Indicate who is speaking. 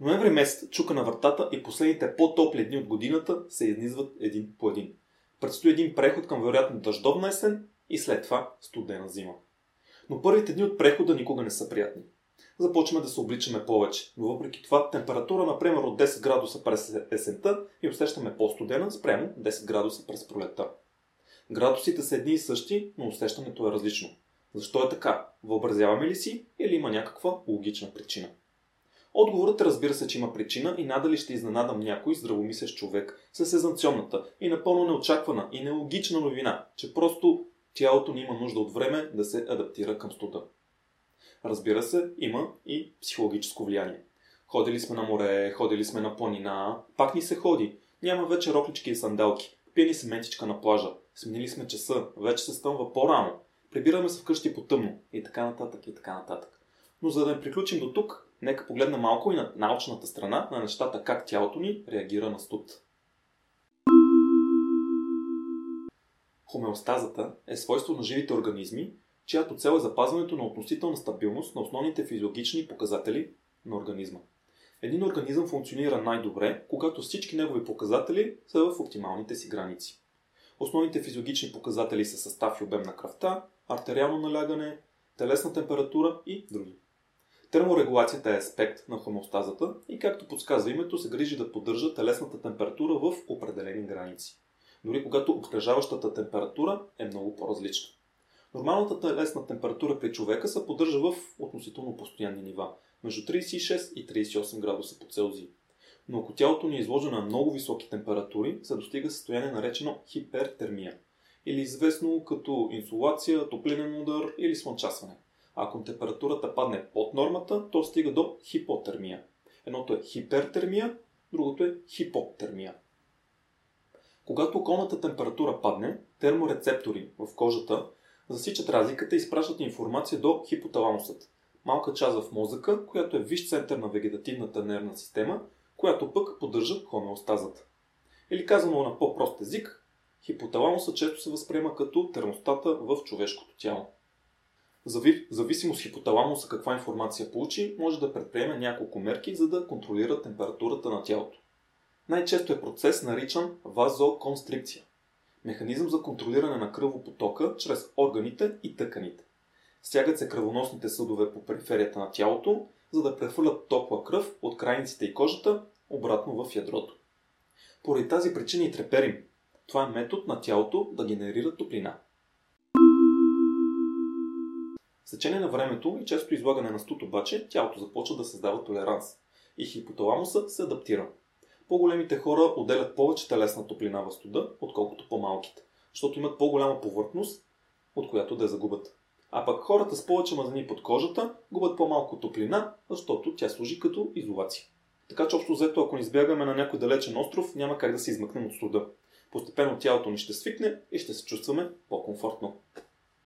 Speaker 1: Ноември месец чука на вратата и последните по-топли дни от годината се изнизват един по един. Предстои един преход към вероятно дъждовна есен и след това студена зима. Но първите дни от прехода никога не са приятни. Започваме да се обличаме повече, но въпреки това температура, например, от 10 градуса през есента и усещаме по-студена спрямо 10 градуса през пролетта. Градусите са едни и същи, но усещането е различно. Защо е така? Въобразяваме ли си или има някаква логична причина? Отговорът разбира се, че има причина и надали ще изненадам някой здравомислящ човек с сезанционната и напълно неочаквана и нелогична новина, че просто тялото ни има нужда от време да се адаптира към студа. Разбира се, има и психологическо влияние. Ходили сме на море, ходили сме на планина, пак ни се ходи. Няма вече роклички и сандалки. Пиени се ментичка на плажа. Сменили сме часа, вече се стъмва по-рано. Прибираме се вкъщи по тъмно и така нататък и така нататък. Но за да не приключим до тук, нека погледнем малко и на научната страна на нещата как тялото ни реагира на студ. Хомеостазата е свойство на живите организми, чиято цел е запазването на относителна стабилност на основните физиологични показатели на организма. Един организъм функционира най-добре, когато всички негови показатели са в оптималните си граници. Основните физиологични показатели са състав и обем на кръвта, артериално налягане, телесна температура и други. Терморегулацията е аспект на хомеостазата и както подсказва името, се грижи да поддържа телесната температура в определени граници. Дори когато обтежаващата температура е много по-различна. Нормалната телесна температура при човека се поддържа в относително постоянни нива, между 36 и 38 градуса по Целзий. Но ако тялото ни е изложено на много високи температури, се достига състояние наречено хипертермия, или известно като инсулация, топлинен удар или слънчасване. Ако температурата падне под нормата, то стига до хипотермия. Едното е хипертермия, другото е хипотермия. Когато околната температура падне, терморецептори в кожата засичат разликата и изпращат информация до хипоталамусът, малка част в мозъка, която е виж център на вегетативната нервна система, която пък поддържа хомеостазата. Или казано на по-прост език, хипоталамусът често се възприема като термостата в човешкото тяло. Зависимост хипоталамуса каква информация получи, може да предприеме няколко мерки, за да контролира температурата на тялото. Най-често е процес наричан вазоконстрикция. Механизъм за контролиране на кръвопотока чрез органите и тъканите. Стягат се кръвоносните съдове по периферията на тялото, за да прехвърлят топла кръв от крайниците и кожата обратно в ядрото. Поради тази причина и треперим. Това е метод на тялото да генерира топлина. С на времето и често излагане на студ обаче, тялото започва да създава толеранс и хипоталамуса се адаптира. По-големите хора отделят повече телесна топлина в студа, отколкото по-малките, защото имат по-голяма повърхност, от която да я загубят. А пък хората с повече мазнини под кожата губят по-малко топлина, защото тя служи като изолация. Така че общо взето, ако ни избягаме на някой далечен остров, няма как да се измъкнем от студа. Постепенно тялото ни ще свикне и ще се чувстваме по-комфортно.